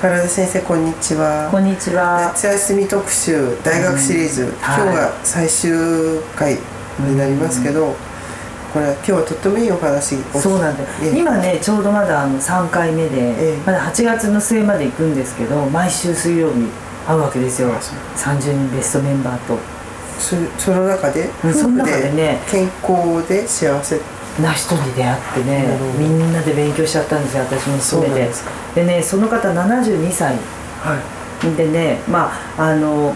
原田先生こんにちは。こんにちは。夏休み特集大学シリーズ、うん、今日が最終回になりますけど、うん、これ今日はとってもいいお話そうなんです、ええ、今ねちょうどまだあの3回目で、え、まだ8月の末まで行くんですけど毎週水曜日会うわけですよ。30人ベストメンバーと。そその中で夫婦でね健康で幸せな人に出会ってねみんなで勉強しちゃったんですよ私も含めてでねその方72歳、はい、でねまああの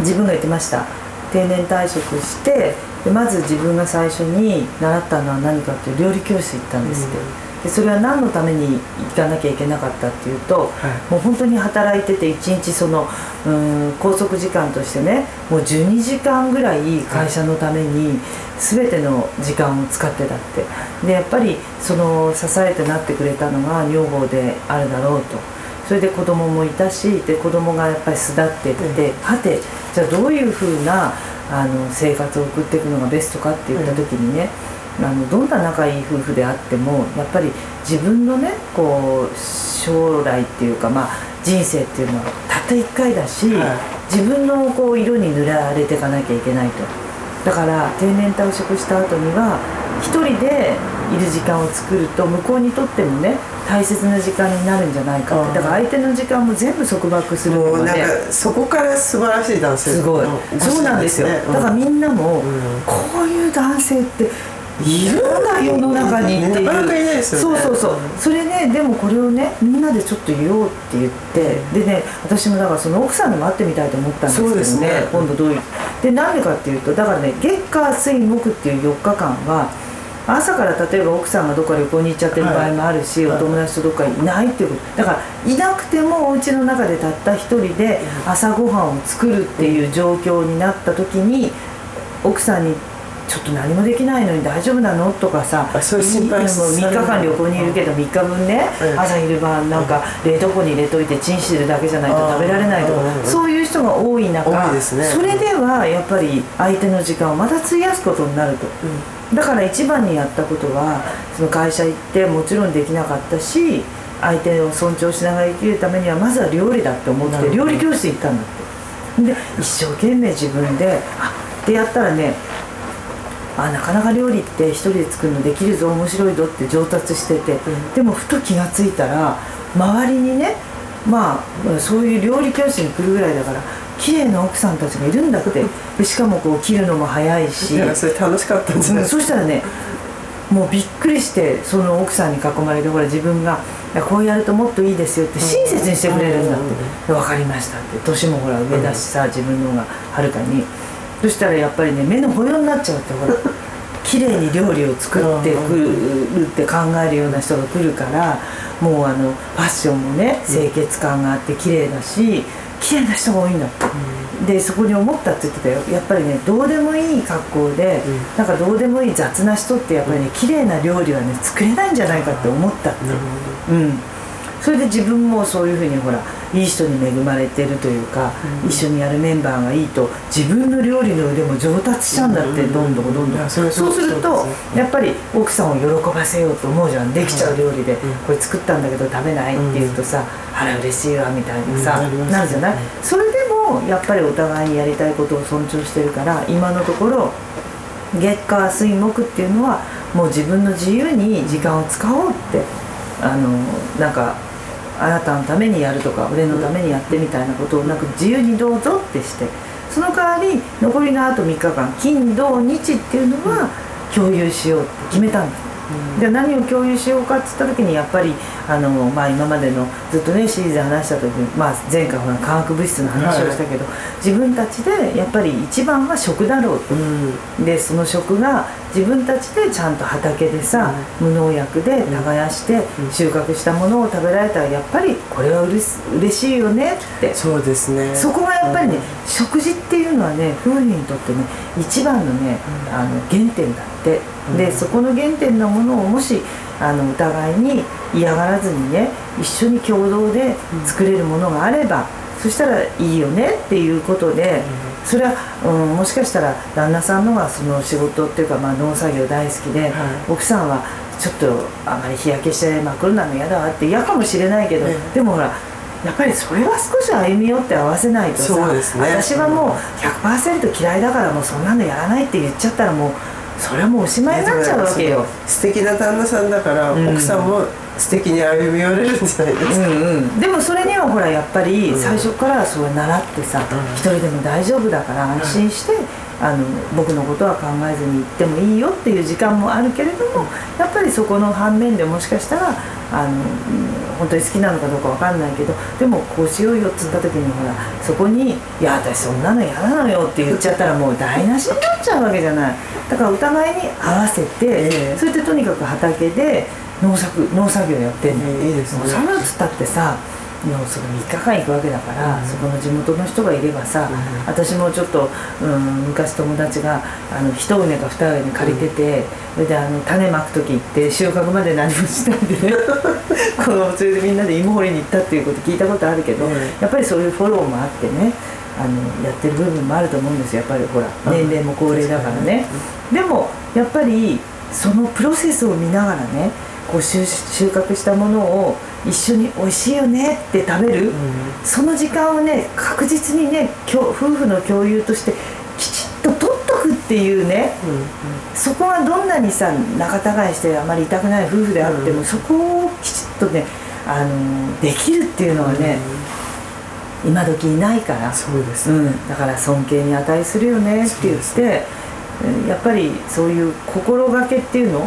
自分が言ってました。定年退職してでまず自分が最初に習ったのは何かっていう料理教室行ったんですって、うんでそれは何のために行かなきゃいけなかったっていうと、はい、もう本当に働いてて一日そのうん拘束時間としてねもう12時間ぐらい会社のために全ての時間を使ってたって。でやっぱりその支えてなってくれたのが女房であるだろうと。それで子供もいたしで子供がやっぱり巣立ってって、はてじゃあどういうふうなあの生活を送っていくのがベストかって言った時にね、あのどんな仲いい夫婦であってもやっぱり自分のねこう将来っていうか、まあ、人生っていうのはたった1回だし、はい、自分のこう色に塗られていかなきゃいけないと。だから定年退職した後には1人でいる時間を作ると向こうにとってもね大切な時間になるんじゃないかって。だから相手の時間も全部束縛するのがねそこから素晴らしい男性すごい、そうなんですよ、だからみんなも、こういう男性っているんだ世の中にっていう、ね、そうそうそう。それねでもこれをねみんなでちょっと言おうって言ってでね私もだからその奥さんにも会ってみたいと思ったんですけどね、ね、今度どういう。でなんでかっていうとだからね月火水木っていう4日間は朝から例えば奥さんがどっか旅行に行っちゃってる場合もあるし、はい、お友達とどっかいないっていうこと。だからいなくてもお家の中でたった一人で朝ごはんを作るっていう状況になった時に奥さんにちょっと何もできないのに大丈夫なの？とかさそう心配も3日間旅行にいるけど3日分ね、朝昼晩なんか冷凍庫に入れといてチンしてるだけじゃないと食べられないとかそういう人が多い中それではやっぱり相手の時間をまた費やすことになると。だから一番にやったことはその会社行ってもちろんできなかったし相手を尊重しながら生きるためにはまずは料理だって思って料理教室行ったんだって。で一生懸命自分であってやったらねあなかなか料理って一人で作るのできるぞ面白いぞって上達してて、うん、でもふと気が付いたら周りにねまあそういう料理教室に来るぐらいだから綺麗な奥さんたちがいるんだって。でしかもこう切るのも早いし。それ楽しかったんじゃない、うん、そしたらねもうびっくりしてその奥さんに囲まれてほら自分がこうやるともっといいですよって親切にしてくれるんだって、分かりましたって。年もほら上だしさ、自分の方がはるかに。そしたらやっぱりね目の保養になっちゃうってほら 綺麗に料理を作ってくるって考えるような人が来るからもうあのファッションもね清潔感があって綺麗だし綺麗な人が多いんだって、うん、でそこに思ったって言ってたよ。やっぱりねどうでもいい格好で、うん、なんかどうでもいい雑な人ってやっぱりね綺麗な料理はね作れないんじゃないかって思ったって、うん、それで自分もそういうふうにほらいい人に恵まれてるというか、うん、一緒にやるメンバーがいいと自分の料理の腕も上達しちゃうんだって、どんどんどんどん、そうするとやっぱり奥さんを喜ばせようと思うじゃん。できちゃう料理で、これ作ったんだけど食べないって言うとさ、あら嬉しいわみたいにさ、なるじゃない、それでもやっぱりお互いにやりたいことを尊重してるから今のところ月火水木っていうのはもう自分の自由に時間を使おうってあのなんかあなたのためにやるとか俺のためにやってみたいなことをなく自由にどうぞってしてその代わり残りのあと3日間金土日っていうのは共有しようって決めたんですじゃあ何を共有しようかっつった時にやっぱりあの、まあ、今までのずっとねシリーズで話した時に、まあ、前回ほら化学物質の話をしたけど、はい、自分たちでやっぱり一番は食だろうと、うん、でその食が自分たちでちゃんと畑でさ、うん、無農薬で耕して収穫したものを食べられたらやっぱりこれはうれ嬉しいよねって。そうですね。そこがやっぱりね、うん、食事っていうのはね夫婦にとってね一番のね、あの原点だって。でそこの原点のものをもしあのお互いに嫌がらずにね一緒に共同で作れるものがあれば、そしたらいいよねっていうことで、それは、うん、もしかしたら旦那さんのがその仕事っていうか、まあ、農作業大好きで、はい、奥さんはちょっとあまり日焼けして真っ黒なの嫌だわって嫌かもしれないけど、でもほらやっぱりそれは少し歩み寄って合わせないとさ、そうですね。私はもう100%嫌いだからもうそんなのやらないって言っちゃったらもうそれはもうおしまいになっちゃうわけよ。素敵な旦那さんだから、うん。奥さんも素敵に歩み寄れるんじゃないですか、うんうん、でもそれにはほらやっぱりうん。最初からそう習ってさ、ん。一人でも大丈夫だから安心して、あの僕のことは考えずに行ってもいいよっていう時間もあるけれどもやっぱりそこの反面でもしかしたらあの、うん本当に好きなのかどうかわかんないけどでもこうしようよっつった時にほらそこに「いや私そんなの嫌なのよ」って言っちゃったらもう台無しになっちゃうわけじゃない。だからお互いに合わせて、ええ。それでとにかく畑で農作農作業やってんの、いいですね。もうサムっつったってさもうその3日間行くわけだから、うん。そこの地元の人がいればさ、うん。私もちょっと、うん、昔友達があの一畝か二畝に借りてて、それであの種まく時行って収穫まで何もしないでね このそれでみんなで芋掘りに行ったっていうこと聞いたことあるけど、うん。やっぱりそういうフォローもあってねあのやってる部分もあると思うんですよやっぱりほらうん。年齢も高齢だからね。でもやっぱりそのプロセスを見ながらねこう収収穫したものを一緒に美味しいよねって食べる、その時間をね確実にね夫婦の共有としてきちっと取っとくっていうね。うんうん。そこはどんなにさ仲違いしてあまり痛くない夫婦であっても、うん。そこをきちっとねあのできるっていうのはね、今時いないから。そうです。ね、うん、だから尊敬に値するよねって言って、うんやっぱりそういう心がけっていうの、うん、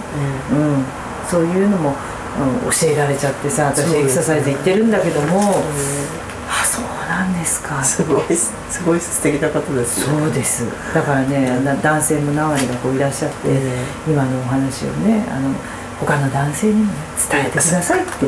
そういうのも、うん、教えられちゃってさ私エクササイズ行ってるんだけども、あそうなんですか。すごいすごい素敵な方ですね。そうです。だからねな男性も何割がこういらっしゃって、え今のお話をねあの他の男性にもね伝えてくださいって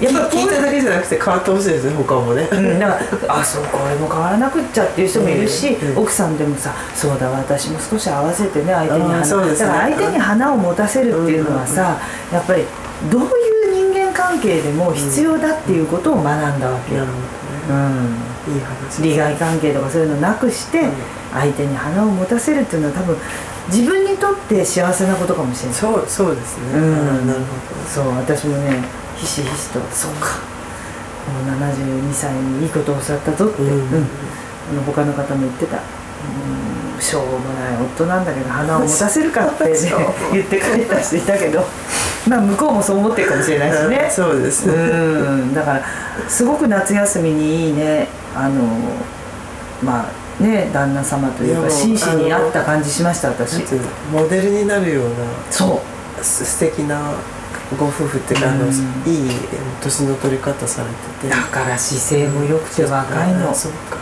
やっぱ聞いただけじゃなくて変わってほしいですね他もね、うん、だからあそうこれも変わらなくっちゃっていう人もいるし、うんうん。奥さんでもさそうだ私も少し合わせてね相手に花、ね。だから相手に花を持たせるっていうのはさ、やっぱりどういう人間関係でも必要だっていうことを学んだわけよ。うん、いい話利害関係とかそういうのなくしてうん。相手に花を持たせるっていうのは多分自分にとって幸せなことかもしれない。そうそうですね、うん。なるほそう私もねひしひしと。そうか。もう72歳にいいことを教わったぞって、うん。うん。あの他の方も言ってた、うん、しょうもない夫なんだけど花を持たせるかって、ね言って帰った人いたけど。まあ向こうもそう思ってるかもしれないしど、ね。そうですうね、ん。だからすごく夏休みにいいね。あのまあね旦那様というか真摯に合った感じしました私。モデルになるような。そう。す素敵なご夫婦っていうか、あのうん。いい年の取り方されてて。だから姿勢も良くて若いの。あそうか。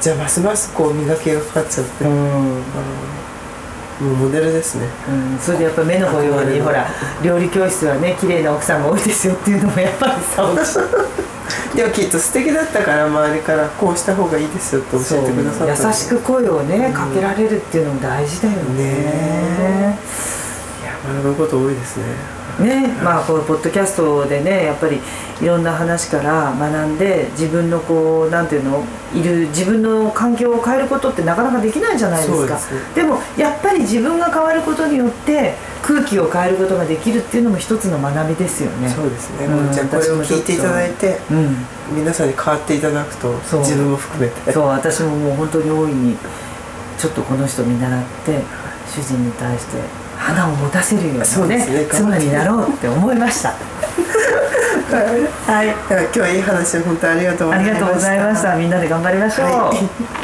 じゃあますますこう磨きがかかっちゃって、うあんーもうモデルですね。うん、それでやっぱ目の保養にほら料理教室はね綺麗な奥さんが多いですよっていうのもやっぱりさ でもきっと素敵だったから周りからこうした方がいいですよって教えてくださった優しく声をねかけられるっていうのも大事だよね。ね学ぶこと多いですね。ねまあこのポッドキャストでねやっぱりいろんな話から学んで自分のこうなんていうのいる自分の環境を変えることってなかなかできないじゃないですか。です。ねでもやっぱり自分が変わることによって空気を変えることができるっていうのも一つの学びですよね。そうですね、うんじゃあこれを聞いていただいてうん。皆さんに変わっていただくと自分も含めて。そう私ももう本当に大いにちょっとこの人見習って主人に対して花を持たせるようそうですね。妻になろうって思いました。はい。今日はいい話を本当にありがとうございました。ありがとうございました。みんなで頑張りましょう、はい